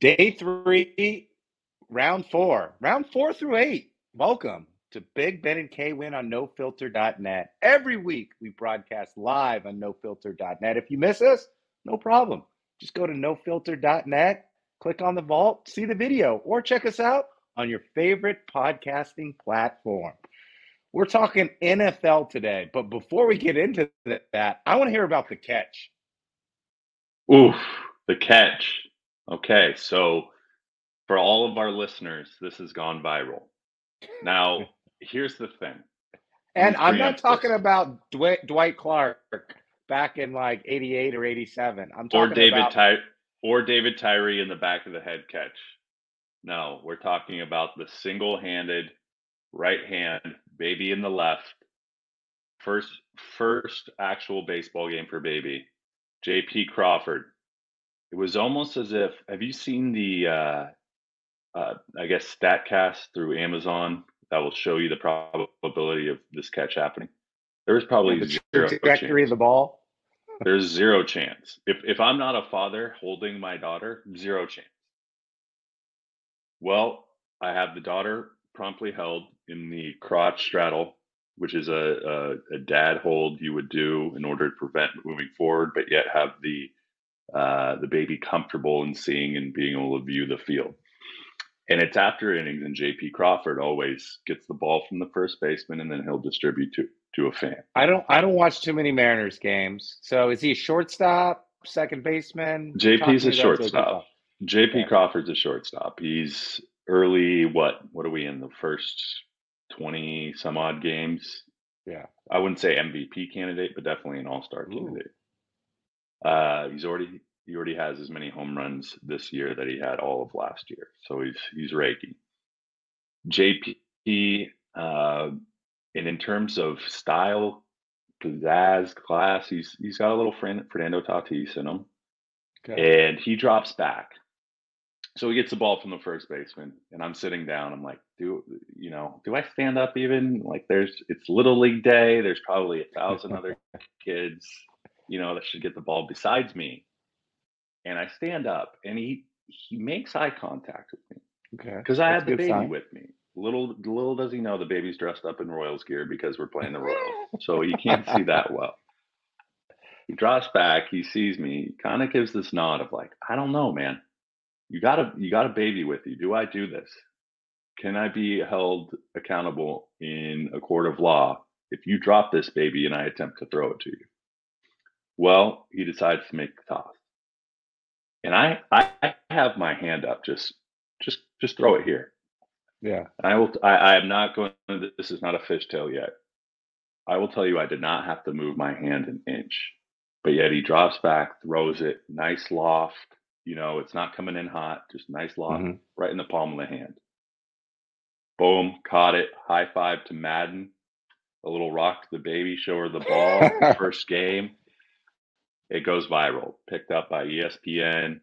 Day three, round four, round four through eight. Welcome to Big Ben and K Win on NoFilter.net. Every week we broadcast live on NoFilter.net. If you miss us, no problem. Just go to NoFilter.net, click on the vault, see the video, or check us out on your favorite podcasting platform. We're talking NFL today, but before we get into that, I want to hear about the catch. Oof, the catch. Okay, so for all of our listeners, this has gone viral. Now, here's the thing. And I'm not talking this. about Dwight, Dwight Clark back in like 88 or 87. I'm talking or David about Ty- or David Tyree in the back of the head catch. No, we're talking about the single-handed right hand baby in the left first first actual baseball game for baby. JP Crawford it was almost as if have you seen the uh, uh, I guess Statcast through Amazon that will show you the probability of this catch happening? There's probably the zero trajectory chance. of the ball. There's zero chance. If if I'm not a father holding my daughter, zero chance. Well, I have the daughter promptly held in the crotch straddle, which is a, a, a dad hold you would do in order to prevent moving forward, but yet have the uh, the baby comfortable and seeing and being able to view the field. And it's after innings, and JP Crawford always gets the ball from the first baseman, and then he'll distribute to to a fan. I don't I don't watch too many Mariners games. So is he a shortstop, second baseman? JP's a shortstop. JP Crawford's a shortstop. He's early. What what are we in the first twenty some odd games? Yeah, I wouldn't say MVP candidate, but definitely an All Star candidate. Uh, he's already he already has as many home runs this year that he had all of last year. So he's he's raking. JP, uh, and in terms of style, pizzazz, class, he's he's got a little friend Fernando Tatis in him, okay. and he drops back. So he gets the ball from the first baseman, and I'm sitting down. I'm like, do you know? Do I stand up even? Like, there's it's little league day. There's probably a thousand other kids you know, that should get the ball besides me. And I stand up and he he makes eye contact with me. Okay. Because I have the baby sign. with me. Little little does he know the baby's dressed up in Royals gear because we're playing the Royals. so he can't see that well. He drops back, he sees me, kind of gives this nod of like, I don't know, man. You got a you got a baby with you. Do I do this? Can I be held accountable in a court of law if you drop this baby and I attempt to throw it to you? Well, he decides to make the toss. And I, I have my hand up. Just, just, just throw it here. Yeah. I will. I, I am not going. This is not a fishtail yet. I will tell you, I did not have to move my hand an inch, but yet he drops back, throws it, nice loft. You know, it's not coming in hot, just nice loft, mm-hmm. right in the palm of the hand. Boom, caught it. High five to Madden. A little rock to the baby, show her the ball. first game it goes viral, picked up by ESPN,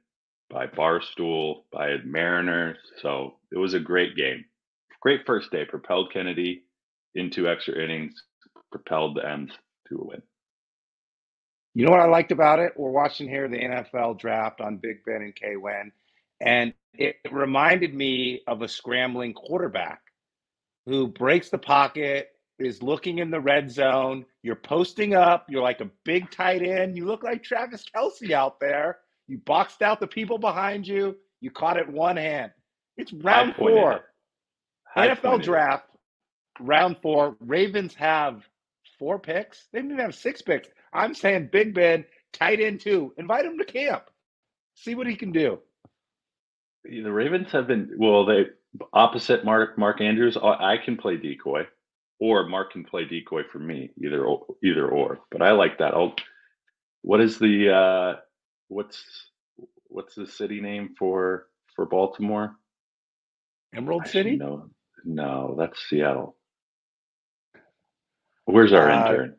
by Barstool, by Mariners. So it was a great game. Great first day, propelled Kennedy into extra innings, propelled the M's to a win. You know what I liked about it? We're watching here the NFL draft on Big Ben and K Win, and it reminded me of a scrambling quarterback who breaks the pocket, is looking in the red zone. You're posting up. You're like a big tight end. You look like Travis Kelce out there. You boxed out the people behind you. You caught it one hand. It's round four. NFL draft, round four. Ravens have four picks. They didn't have six picks. I'm saying Big Ben, tight end too. Invite him to camp. See what he can do. The Ravens have been well. They opposite Mark Mark Andrews. I can play decoy or Mark can play decoy for me, either or, either or. But I like that. I'll, what is the uh, what's what's the city name for for Baltimore? Emerald City? No, no, that's Seattle. Where's our uh, intern?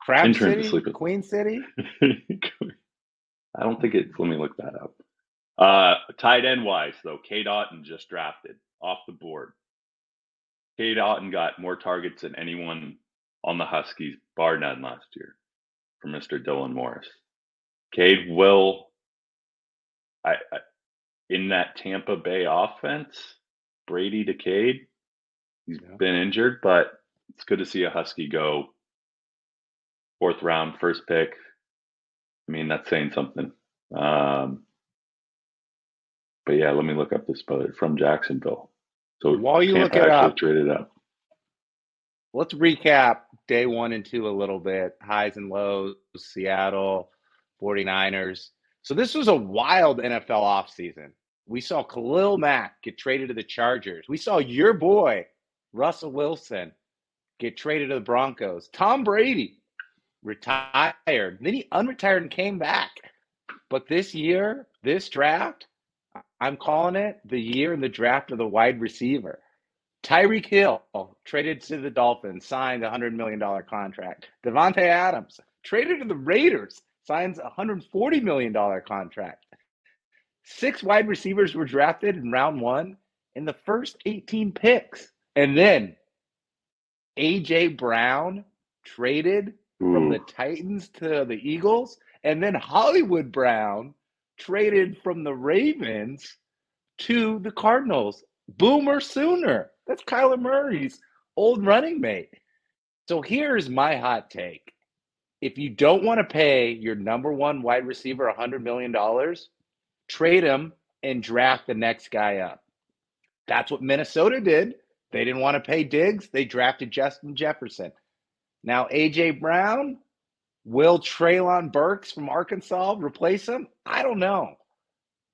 Crab intern City, Queen City. I don't think it's. Let me look that up. Uh, tight end wise, though, Cade Otton just drafted off the board. Cade Otton got more targets than anyone on the Huskies, bar none, last year for Mr. Dylan Morris. Cade will. I, I in that Tampa Bay offense, Brady to Cade, he's Yeah. been injured, but it's good to see a Husky go fourth round, first pick. I mean, that's saying something. Um, but yeah, let me look up this brother from Jacksonville. So While you Tampa look it up, traded up. let's recap day one and two a little bit highs and lows, Seattle, 49ers. So this was a wild NFL offseason. We saw Khalil Mack get traded to the Chargers. We saw your boy, Russell Wilson, get traded to the Broncos. Tom Brady retired. Then he unretired and came back. But this year, this draft, I'm calling it the year in the draft of the wide receiver. Tyreek Hill traded to the Dolphins, signed a $100 million contract. Davante Adams traded to the Raiders, signs a $140 million contract. Six wide receivers were drafted in round one in the first 18 picks. And then A.J. Brown traded from the Titans to the Eagles. And then Hollywood Brown traded from the Ravens to the Cardinals. Boomer Sooner. That's Kyler Murray's old running mate. So here's my hot take. If you don't want to pay your number one wide receiver $100 million, trade him and draft the next guy up. That's what Minnesota did. They didn't want to pay Diggs. They drafted Justin Jefferson. Now, A.J. Brown, will Treylon Burks from Arkansas replace him? I don't know.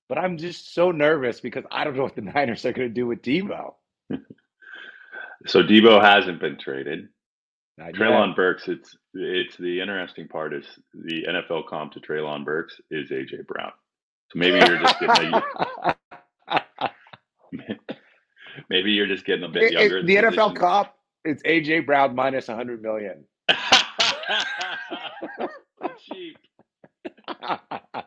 But I'm just so nervous because I don't know what the Niners are going to do with Deebo. so Deebo hasn't been traded. Not Treylon yet. Burks, it's it's the interesting part is the NFL comp to Treylon Burks is AJ Brown. So maybe you're just getting a, maybe you're just getting a bit It- it- younger. in the NFL cop, it's AJ Brown minus 100 million.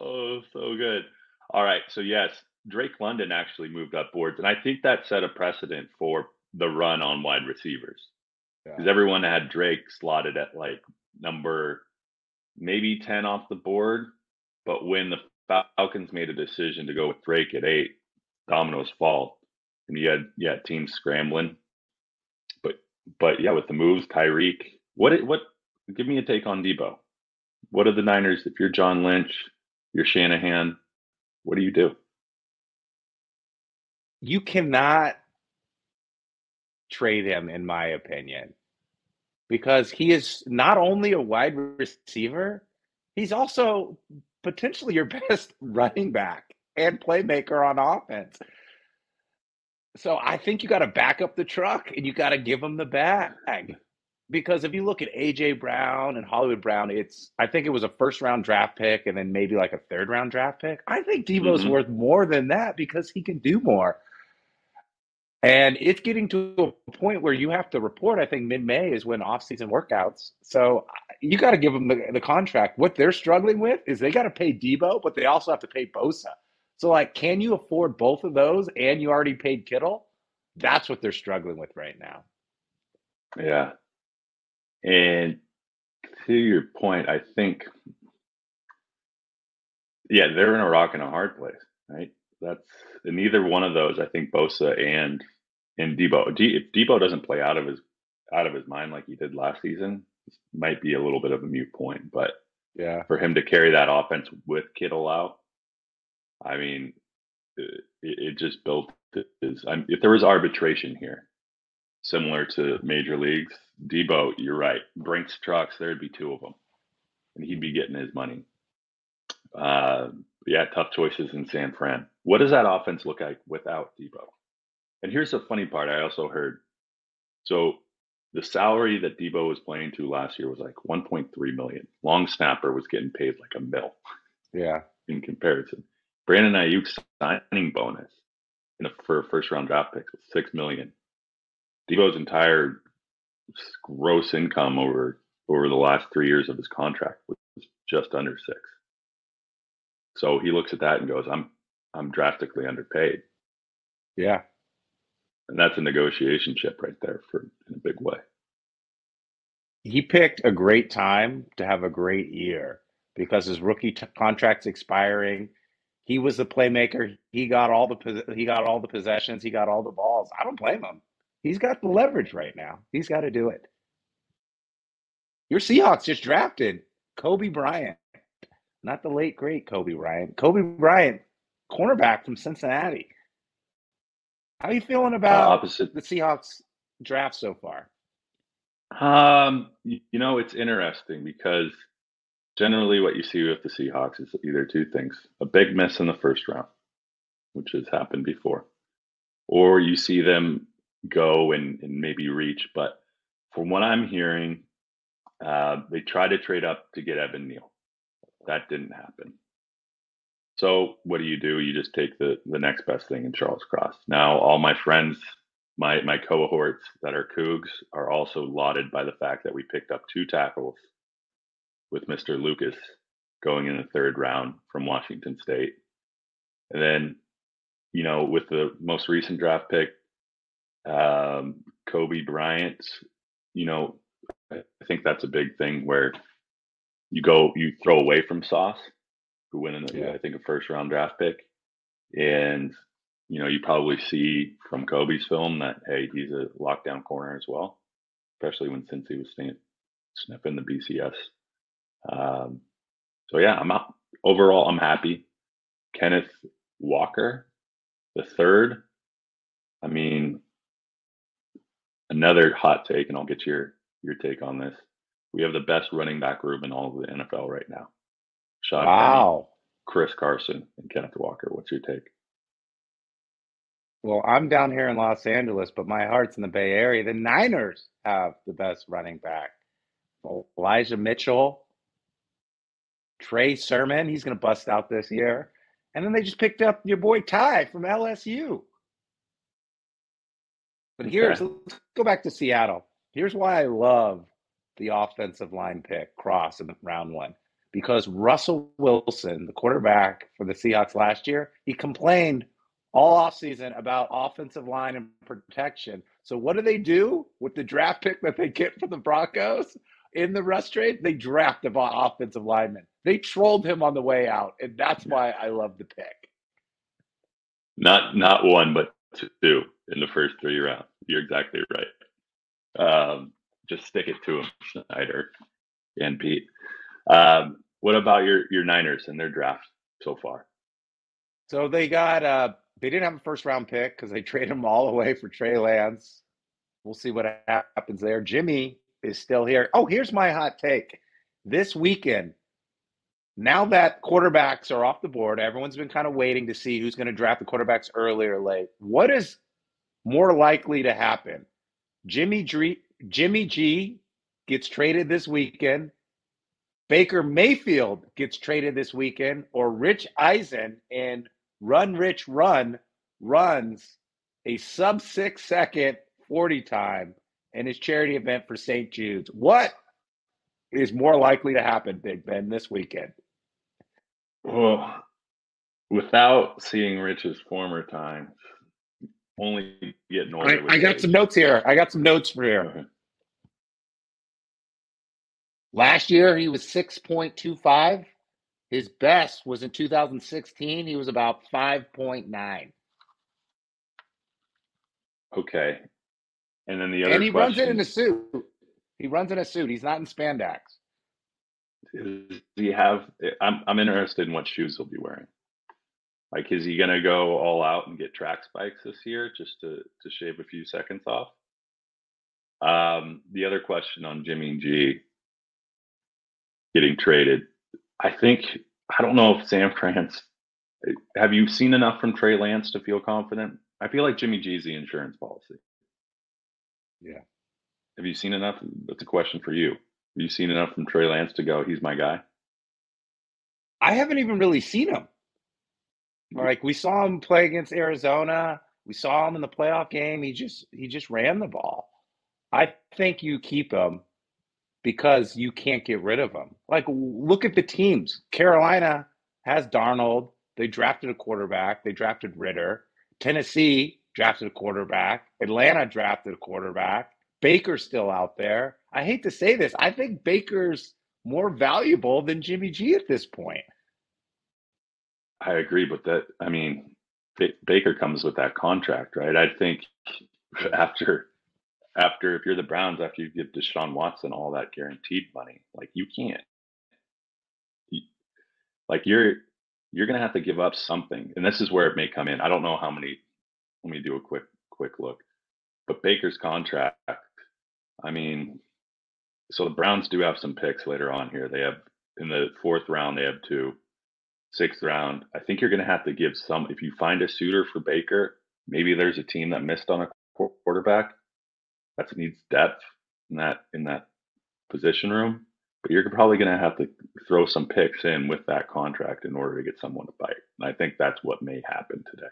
Oh, so good. All right. So yes, Drake London actually moved up boards, and I think that set a precedent for the run on wide receivers because Yeah. everyone had Drake slotted at like number maybe ten off the board, but when the Falcons made a decision to go with Drake at eight, dominoes fall, and you had yeah teams scrambling. But but yeah, with the moves, Tyreek, what it- what? Give me a take on Deebo. What are the Niners? If you're John Lynch, you're Shanahan. What do you do? You cannot trade him, in my opinion, because he is not only a wide receiver, he's also potentially your best running back and playmaker on offense. So I think you got to back up the truck and you got to give him the bag. Because if you look at AJ Brown and Hollywood Brown, it's I think it was a first round draft pick and then maybe like a third round draft pick. I think Deebo's Mhm. worth more than that because he can do more. And it's getting to a point where you have to report. I think mid May is when off season workouts. So you got to give them the, the contract. What they're struggling with is they got to pay Deebo, but they also have to pay Bosa. So, like, can you afford both of those and you already paid Kittle? That's what they're struggling with right now. Yeah. And to your point, I think, yeah, they're in a rock and a hard place, right? That's and neither one of those. I think Bosa and and Deebo. D, if Deebo doesn't play out of his out of his mind like he did last season, this might be a little bit of a mute point. But Yeah. for him to carry that offense with Kittle out, I mean, it, it just built his. I if there was arbitration here, similar to major leagues, Deebo, you're right. Brinks trucks, there'd be two of them, and he'd be getting his money. Uh, yeah, tough choices in San Fran. What does that offense look like without Deebo? And here's the funny part. I also heard. So the salary that Deebo was playing to last year was like 1.3 million. Long snapper was getting paid like a mil Yeah. in comparison. Brandon Aiyuk's signing bonus in a, for a first round draft pick was six million. Deebo's entire gross income over over the last three years of his contract was just under six. So he looks at that and goes, "I'm I'm drastically underpaid," Yeah. and that's a negotiation chip right there for in a big way. He picked a great time to have a great year because his rookie t- contract's expiring. He was the playmaker. He got all the he got all the possessions. He got all the balls. I don't blame him. He's got the leverage right now. He's got to do it. Your Seahawks just drafted Coby Bryant, not the late great Kobe Bryant. Coby Bryant, cornerback from Cincinnati. How are you feeling about uh, opposite the Seahawks draft so far? Um, you, you know, it's interesting because generally what you see with the Seahawks is either two things: a big miss in the first round, which has happened before, or you see them go and, and maybe reach. But from what I'm hearing, uh, they tried to trade up to get Evan Neal. That didn't happen. So what do you do? You just take the the next best thing in Charles Cross. Now all my friends, my my cohorts that are Cougs are also lauded by the fact that we picked up two tackles with Mr. Lucas going in the third round from Washington State. And then, you know, with the most recent draft pick, um, Coby Bryant, you know, I think that's a big thing where you go, you throw away from Sauce, who went in, yeah. I think, a first round draft pick. And, you know, you probably see from Coby's film that, hey, he's a lockdown corner as well, especially when since he was sniffing the BCS. Um, so, yeah, I'm out. Overall, I'm happy. Kenneth Walker, the third. I mean, another hot take, and I'll get your your take on this. We have the best running back room in all of the NFL right now. Sean wow. Chris Carson, and Kenneth Walker. What's your take? Well, I'm down here in Los Angeles, but my heart's in the Bay Area. The Niners have the best running back. Elijah Mitchell, Trey Sermon, he's going to bust out this year. And then they just picked up your boy Ty from LSU. But here's, okay. let's go back to Seattle. Here's why I love the offensive line pick, Cross, in round one. Because Russell Wilson, the quarterback for the Seahawks last year, he complained all offseason about offensive line and protection. So what do they do with the draft pick that they get from the Broncos in the rush trade? They draft the offensive lineman. They trolled him on the way out, and that's why I love the pick. Not not one, but two in the first three rounds. You're exactly right. Um, just stick it to him, Schneider and Pete. Um, what about your your Niners and their draft so far? So they got uh they didn't have a first round pick because they traded them all away for Trey Lance. We'll see what happens there. Jimmy is still here. Oh, here's my hot take. This weekend, now that quarterbacks are off the board, everyone's been kind of waiting to see who's going to draft the quarterbacks early or late. What is more likely to happen? Jimmy G, Jimmy G gets traded this weekend. Baker Mayfield gets traded this weekend, or Rich Eisen and Run Rich Run runs a sub six second 40 time in his charity event for St. Jude's. What is more likely to happen, Big Ben, this weekend? Well, without seeing Rich's former times, only getting older. I, I got some notes here. I got some notes for here. Last year he was 6.25. His best was in 2016. He was about 5.9. Okay. And then the other And he question, runs it in a suit. He runs in a suit. He's not in spandex. Does he have I'm I'm interested in what shoes he'll be wearing. Like, is he going to go all out and get track spikes this year just to to shave a few seconds off? Um, the other question on Jimmy G getting traded, I think I don't know if San Fran's. Have you seen enough from Trey Lance to feel confident? I feel like Jimmy G's the insurance policy. Yeah. Have you seen enough? That's a question for you. Have you seen enough from Trey Lance to go? He's my guy. I haven't even really seen him. Like we saw him play against Arizona. We saw him in the playoff game. He just he just ran the ball. I think you keep him because you can't get rid of him. Like look at the teams. Carolina has Darnold. They drafted a quarterback. They drafted Ridder. Tennessee drafted a quarterback. Atlanta drafted a quarterback. Baker's still out there. I hate to say this. I think Baker's more valuable than Jimmy G at this point. I agree, but that I mean, Baker comes with that contract, right? I think after after if you're the Browns, after you give Deshaun Watson all that guaranteed money, like you can't, like you're you're gonna have to give up something, and this is where it may come in. I don't know how many. Let me do a quick quick look, but Baker's contract. I mean, so the Browns do have some picks later on here. They have in the fourth round, they have two sixth round. I think you're going to have to give some. If you find a suitor for Baker, maybe there's a team that missed on a quarterback that needs depth in that in that position room. But you're probably going to have to throw some picks in with that contract in order to get someone to bite. And I think that's what may happen today.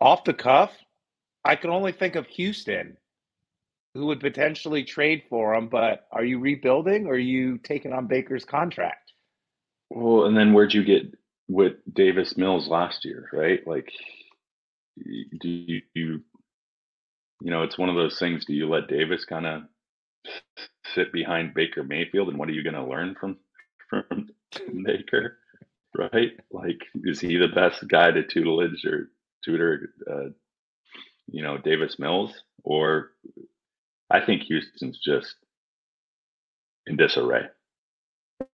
Off the cuff, I can only think of Houston, who would potentially trade for him. But are you rebuilding or are you taking on Baker's contract? Well, and then where'd you get with Davis Mills last year, right? Like, do you, you, you know, it's one of those things. Do you let Davis kind of sit behind Baker Mayfield, and what are you going to learn from from Baker, right? Like, is he the best guy to tutelage or tutor, uh, you know, Davis Mills, or I think Houston's just in disarray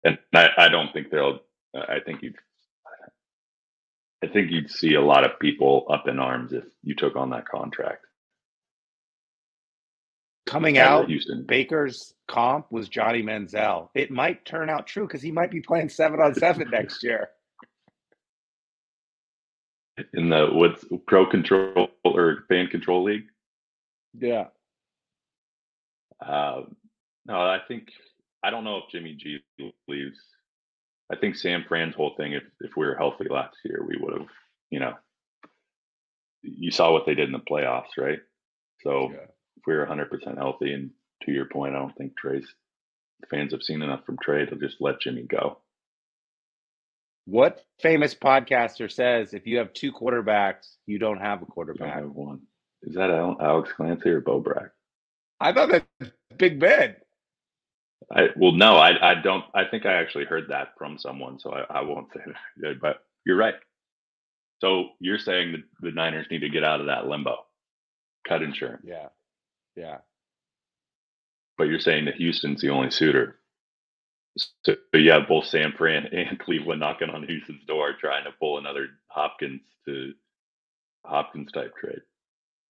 and I, I don't think they'll. I think you'd. I think you'd see a lot of people up in arms if you took on that contract. Coming out, Houston. Baker's comp was Johnny Manziel. It might turn out true because he might be playing seven on seven next year. In the what's pro control or fan control league? Yeah. Uh, no, I think I don't know if Jimmy G leaves. I think San Fran's whole thing, if if we were healthy last year, we would have, you know, you saw what they did in the playoffs, right? So yeah. if we were 100% healthy, and to your point, I don't think Trey's fans have seen enough from Trey to just let Jimmy go. What famous podcaster says if you have two quarterbacks, you don't have a quarterback? I have one. Is that Alex Clancy or Bo Brack? I thought that Big Ben. I well, no, I I don't. I think I actually heard that from someone, so I, I won't say that. But you're right. So you're saying that the Niners need to get out of that limbo, cut insurance. Yeah, yeah. But you're saying that Houston's the only suitor. So, so you have both San Fran and Cleveland knocking on Houston's door, trying to pull another Hopkins to Hopkins type trade.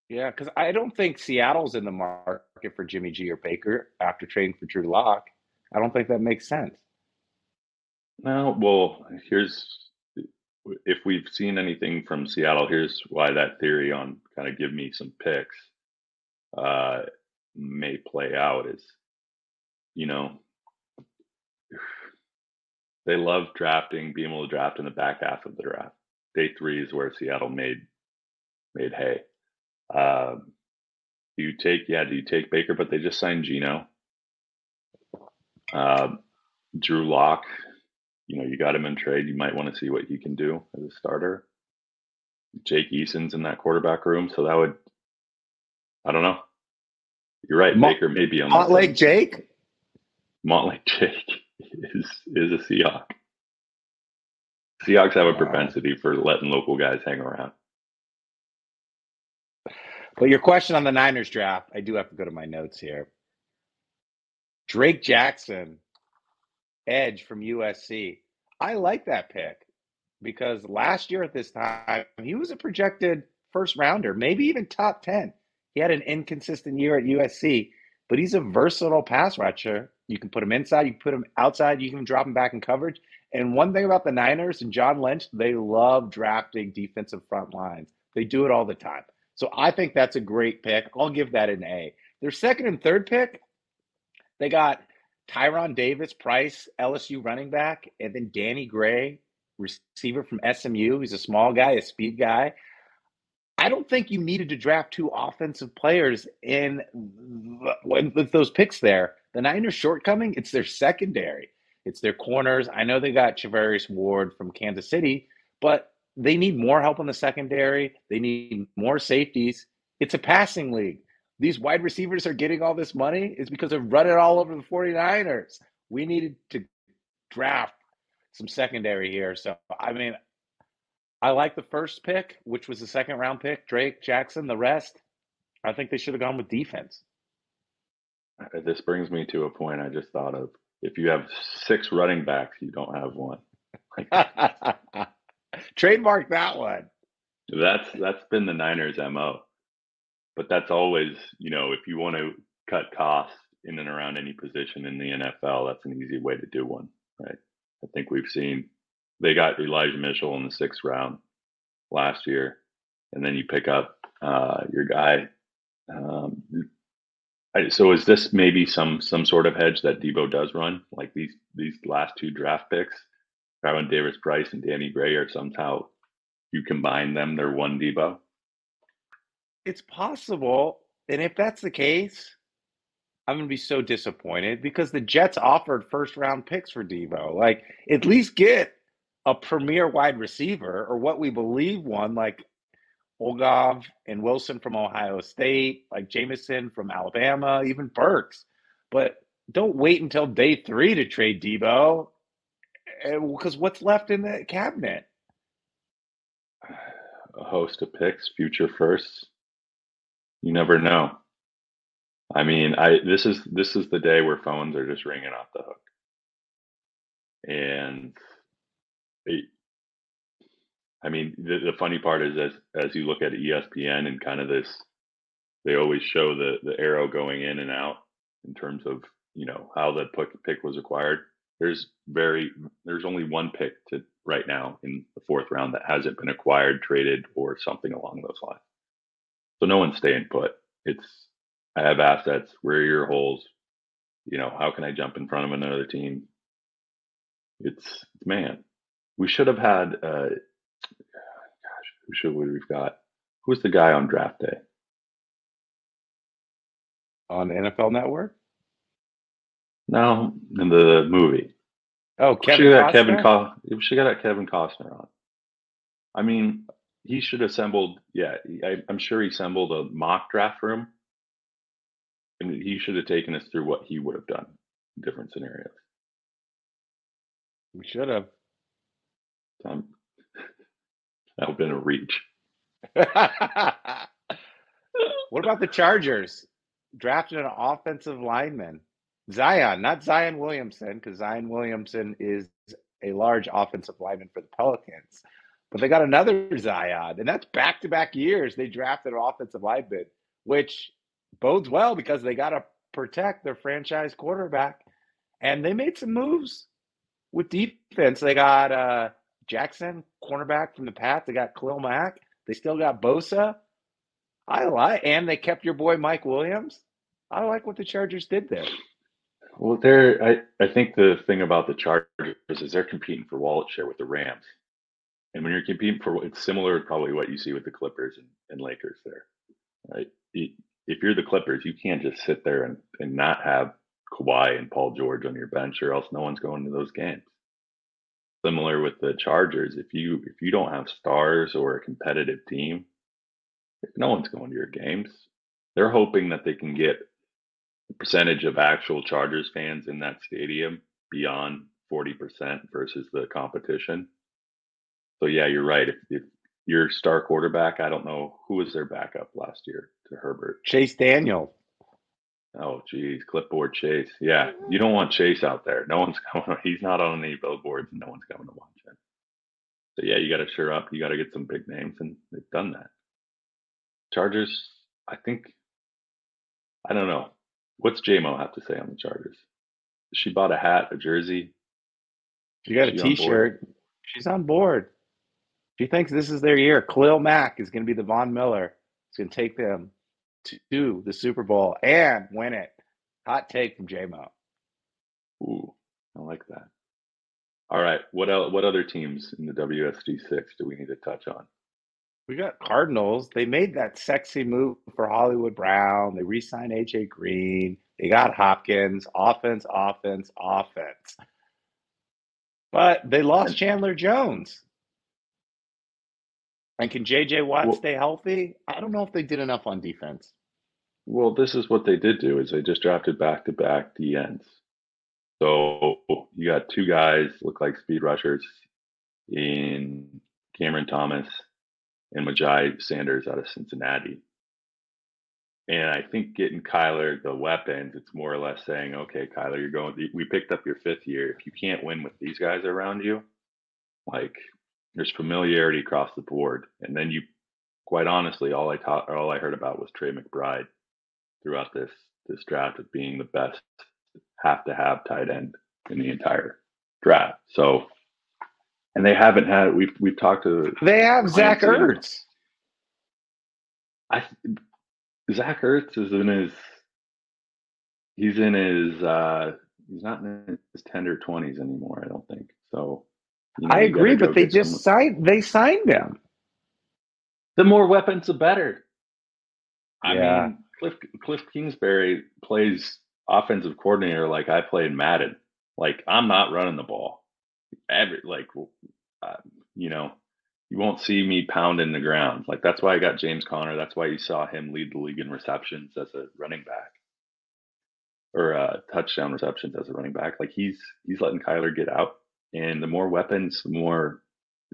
Yeah, because I don't think Seattle's in the market for Jimmy G or Baker after trading for Drew Lock. I don't think that makes sense. No, well, here's if we've seen anything from Seattle, here's why that theory on kind of give me some picks uh, may play out is, you know, they love drafting, being able to draft in the back half of the draft. Day three is where Seattle made made hay. Um, do you take yeah? Do you take Baker? But they just signed Gino. Uh, Drew Lock. You know, you got him in trade. You might want to see what he can do as a starter. Jake Eason's in that quarterback room, so that would. I don't know. You're right. Mo- Baker maybe on Montlake Jake. Montlake Jake is is a Seahawk. Seahawks have a propensity for letting local guys hang around. But your question on the Niners draft, I do have to go to my notes here. Drake Jackson, edge from USC. I like that pick because last year at this time, he was a projected first rounder, maybe even top 10. He had an inconsistent year at USC, but he's a versatile pass rusher. You can put him inside, you can put him outside, you can drop him back in coverage. And one thing about the Niners and John Lynch, they love drafting defensive front lines. They do it all the time. So I think that's a great pick. I'll give that an A. Their second and third pick, they got Tyrion Davis Price, LSU running back, and then Danny Gray, receiver from SMU. He's a small guy, a speed guy. I don't think you needed to draft two offensive players in with those picks there. The Niners' shortcoming, it's their secondary. It's their corners. I know they got Charvarius Ward from Kansas City, but they need more help in the secondary. They need more safeties. It's a passing league. These wide receivers are getting all this money is because they've run it all over the 49ers. we needed to draft some secondary here. So I mean, I like the first pick, which was the second round pick, Drake Jackson. The rest, I think they should have gone with defense. Uh, This brings me to a point I just thought of. If you have six running backs, you don't have one. Trademark that one. That's that's been the Niners' mo. But that's always, you know, if you want to cut costs in and around any position in the NFL, that's an easy way to do one, right? I think we've seen they got Elijah Mitchell in the sixth round last year, and then you pick up uh, your guy. Um, so is this maybe some some sort of hedge that Deebo does run? Like these these last two draft picks, Tyrion Davis Price and Danny Gray are somehow you combine them, they're one Deebo. It's possible. And if that's the case, I'm going to be so disappointed because the Jets offered first round picks for Deebo. Like, at least get a premier wide receiver or what we believe one, like Olave and Wilson from Ohio State, like Jameson from Alabama, even Burks. But don't wait until day three to trade Deebo because what's left in the cabinet? A host of picks, future firsts. You never know. I mean, I this is this is the day where phones are just ringing off the hook, and it, I mean, the, the funny part is as as you look at ESPN and kind of this, they always show the the arrow going in and out in terms of you know how the pick, pick was acquired. There's very there's only one pick to right now in the fourth round that hasn't been acquired, traded, or something along those lines. So no one's staying put. It's I have assets. Where are your holes? You know, how can I jump in front of another team? It's man. We should have had. Uh, gosh, who should we, we've got? Who's the guy on draft day? On NFL Network? No, in the movie. Oh, Kevin should got Kevin. Costner? Co- should got Kevin Costner on. I mean, he should have assembled. Yeah, I, I'm sure he assembled a mock draft room, and he should have taken us through what he would have done in different scenarios. We should have. Um, that would have been a reach. what about the Chargers? Drafted an offensive lineman, Zion, not Zion Williamson, because Zion Williamson is a large offensive lineman for the Pelicans. But they got another Zion, and that's back to back years they drafted an offensive lineman, which bodes well because they got to protect their franchise quarterback. And they made some moves with defense. They got uh, Jackson, cornerback from the Pats. They got Khalil Mack. They still got Bosa. I like, and they kept your boy Mike Williams. I like what the Chargers did there. Well, they're. I, I think the thing about the Chargers is they're competing for wallet share with the Rams, and when you're competing for, it's similar to probably what you see with the Clippers and, and Lakers there, right? If you're the Clippers, you can't just sit there and, and not have Kawhi and Paul George on your bench, or else no one's going to those games. Similar with the Chargers, if you if you don't have stars or a competitive team, no one's going to your games. They're hoping that they can get the percentage of actual Chargers fans in that stadium beyond 40% versus the competition. So yeah, you're right. If, if your star quarterback, I don't know who was their backup last year to Herbert. Chase Daniel. Oh, geez, clipboard Chase. Yeah, mm-hmm. you don't want Chase out there. No one's going. He's not on any billboards, and no one's coming to watch him. So yeah, you got to sure up. You got to get some big names, and they've done that. Chargers, I think. I don't know. What's JMO have to say on the Chargers? She bought a hat, a jersey. She got a She on board? T-shirt. She's on board. She thinks this is their year. Khalil Mack is going to be the Von Miller. It's going to take them to the Super Bowl and win it. Hot take from JMO. Ooh, I like that. All right, what else? What other teams in the WSD six do we need to touch on? We got Cardinals. They made that sexy move for Hollywood Brown. They re-signed AJ Green. They got Hopkins. Offense, offense, offense. But they lost Chandler Jones. And can JJ Watt Well- stay healthy? I don't know if they did enough on defense. Well, this is what they did do: is they just drafted back to back D ends. So you got two guys look like speed rushers in Cameron Thomas and Myjai Sanders out of Cincinnati. And I think getting Kyler the weapons, it's more or less saying, okay, Kyler, you're going. We picked up your fifth year. If you can't win with these guys around you, like there's familiarity across the board. And then you, quite honestly, all I taught, all I heard about was Trey McBride throughout this this draft of being the best have to have tight end in the entire draft. So, and they haven't had. We've we've talked to. They have Zach Ertz. I Zach Ertz is in his. He's in his. uh He's not in his tender twenties anymore. I don't think so. You know, I agree, but they just signed. They signed them. The more weapons, the better. I yeah. mean, Cliff Cliff Kingsbury plays offensive coordinator like I played Madden. Like I'm not running the ball. Every like, uh, you know, you won't see me pounding the ground. Like that's why I got James Conner. That's why you saw him lead the league in receptions as a running back, or uh, touchdown receptions as a running back. Like he's he's letting Kyler get out, and the more weapons, the more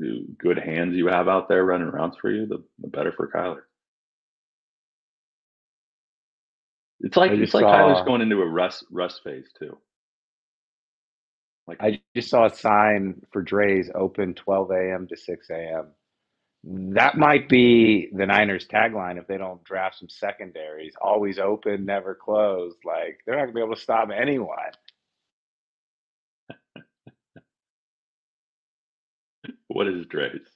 uh, good hands you have out there running routes for you, the, the better for Kyler. It's like it's like saw, Kyler's going into a rust rust phase too. Like I just saw a sign for Drai's open 12 a.m. to 6 a.m. That might be the Niners tagline if they don't draft some secondaries. Always open, never closed. Like they're not gonna be able to stop anyone. what is Drai's?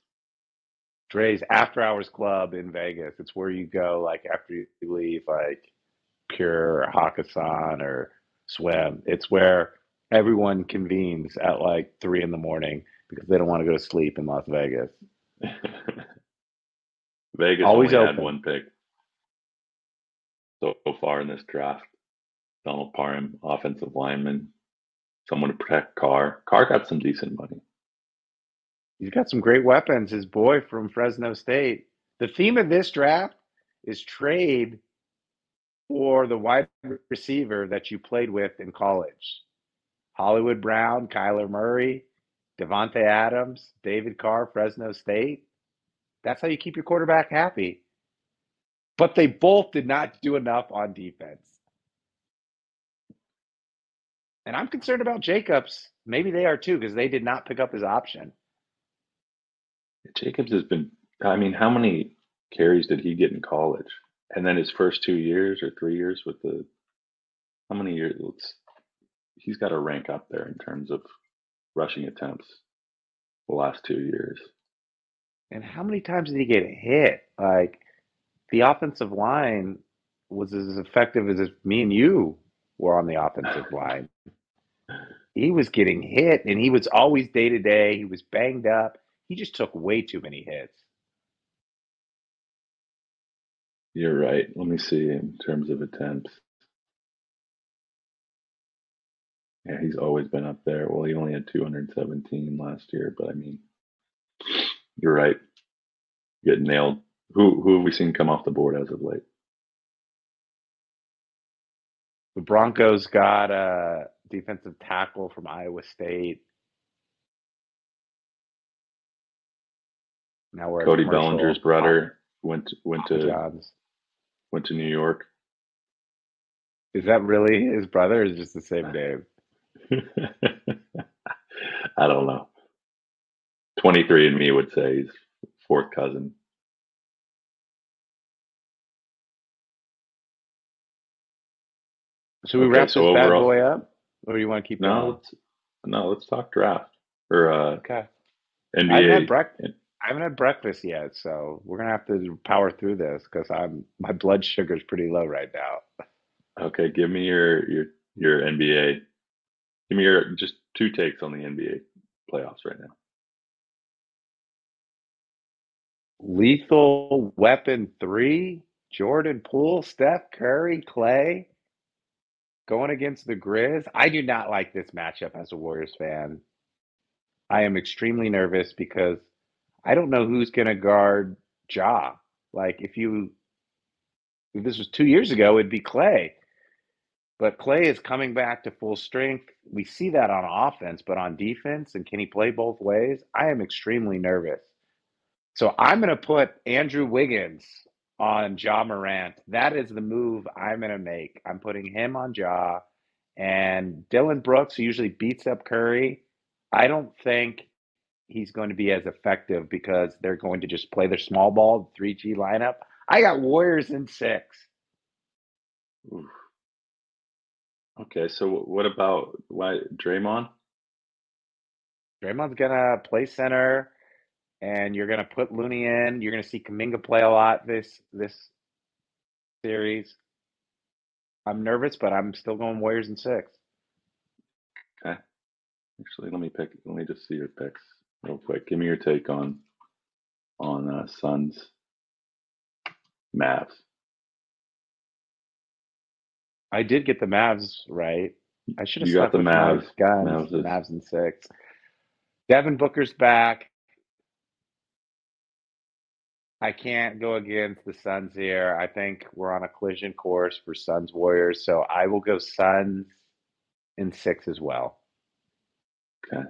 Drai's After Hours Club in Vegas. It's where you go like after you leave like Pure or Hakkasan or Swim. It's where everyone convenes at like three in the morning because they don't want to go to sleep in Las Vegas. Vegas Always only open. had one pick so, so far in this draft. Donald Parham, offensive lineman, someone to protect Carr. Carr got some decent money. He's got some great weapons. His boy from Fresno State. The theme of this draft is trade for the wide receiver that you played with in college. Hollywood Brown, Kyler Murray, Davante Adams, David Carr, Fresno State. That's how you keep your quarterback happy. But they both did not do enough on defense. And I'm concerned about Jacobs. Maybe they are too, because they did not pick up his option. Jacobs has been, I mean, how many carries did he get in college? And then his first two years or three years with the, how many years? Let's he's got to rank up there in terms of rushing attempts the last two years. And how many times did he get hit? Like the offensive line was as effective as if me and you were on the offensive line. He was getting hit and he was always day to day. He was banged up. He just took way too many hits. You're right. Let me see in terms of attempts. Yeah, he's always been up there. Well, he only had 217 last year, but I mean, you're right. Get nailed. Who who have we seen come off the board as of late? The Broncos got a defensive tackle from Iowa State. Now we're Cody Bellinger's brother went went to Johns. went to New York. Is that really his brother? Or is just the same name? I don't know. 23 and me would say he's fourth cousin. Should we okay, wrap so this bad boy up, or do you want to keep? No, let's, no. Let's talk draft or uh, okay. NBA. I haven't, had breakfast. I haven't had breakfast yet, so we're gonna have to power through this because I'm my blood sugar is pretty low right now. Okay, give me your your your NBA Give me your just two takes on the NBA playoffs right now. Lethal Weapon 3, Jordan Poole, Steph Curry, Klay going against the Grizz. I do not like this matchup as a Warriors fan. I am extremely nervous because I don't know who's going to guard Ja. Like if you if this was 2 years ago it'd be Klay. But Klay is coming back to full strength. We see that on offense, but on defense, and can he play both ways? I am extremely nervous. So I'm going to put Andrew Wiggins on Ja Morant. That is the move I'm going to make. I'm putting him on Ja. And Dylan Brooks, usually beats up Curry, I don't think he's going to be as effective because they're going to just play their small ball 3G lineup. I got Warriors in six. Oof. Okay, so what about why Draymond? Draymond's gonna play center, and you're gonna put Looney in. You're gonna see Kuminga play a lot this this series. I'm nervous, but I'm still going Warriors in six. Okay. Actually, let me pick. Let me just see your picks real quick. Give me your take on on uh, Suns, Mavs. I did get the Mavs right. I should have You got the Mavs. guns. Mavs is- Mavs in six. Devin Booker's back. I can't go against the Suns here. I think we're on a collision course for Suns Warriors, so I will go Suns in six as well. Okay.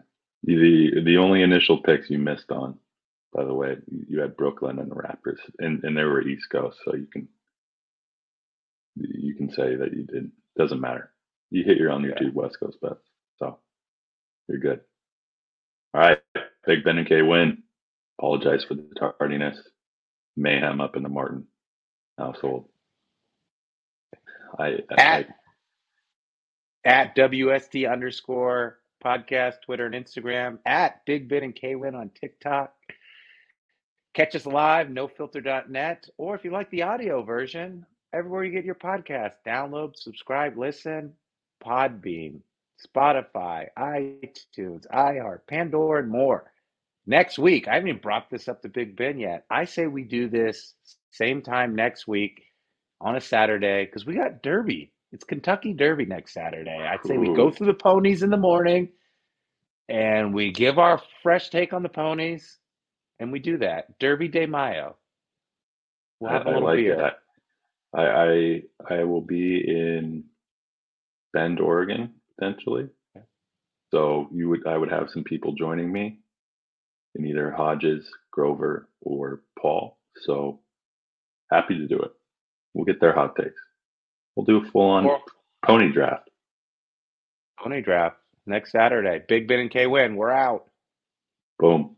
The the only initial picks you missed on, by the way, you had Brooklyn and the Raptors, and and they were East Coast, so you can you can say that you did. Doesn't matter. You hit your on Yeah. two West Coast bets, so you're good. All right, Big Ben and K win. Apologize for the tardiness. Mayhem up in the Martin household. I, I, At at WST underscore podcast, Twitter and Instagram, at Big Ben and K win on TikTok. Catch us live, nofilter.net, or if you like the audio version, everywhere you get your podcast, download, subscribe, listen, Podbean, Spotify, iTunes, iHeart, Pandora, and more. Next week, I haven't even brought this up to Big Ben yet. I say we do this same time next week on a Saturday because we got Derby. It's Kentucky Derby next Saturday. I'd say we go through the ponies in the morning and we give our fresh take on the ponies and we do that. Derby de Mayo. We'll have a I- I little like beer. it. I, I I will be in Bend, Oregon, potentially. So you would I would have some people joining me in either Hodges, Grover, or Paul. So happy to do it. We'll get their hot takes. We'll do a full on pony draft. Pony draft next Saturday. Big Ben and K win. We're out. Boom.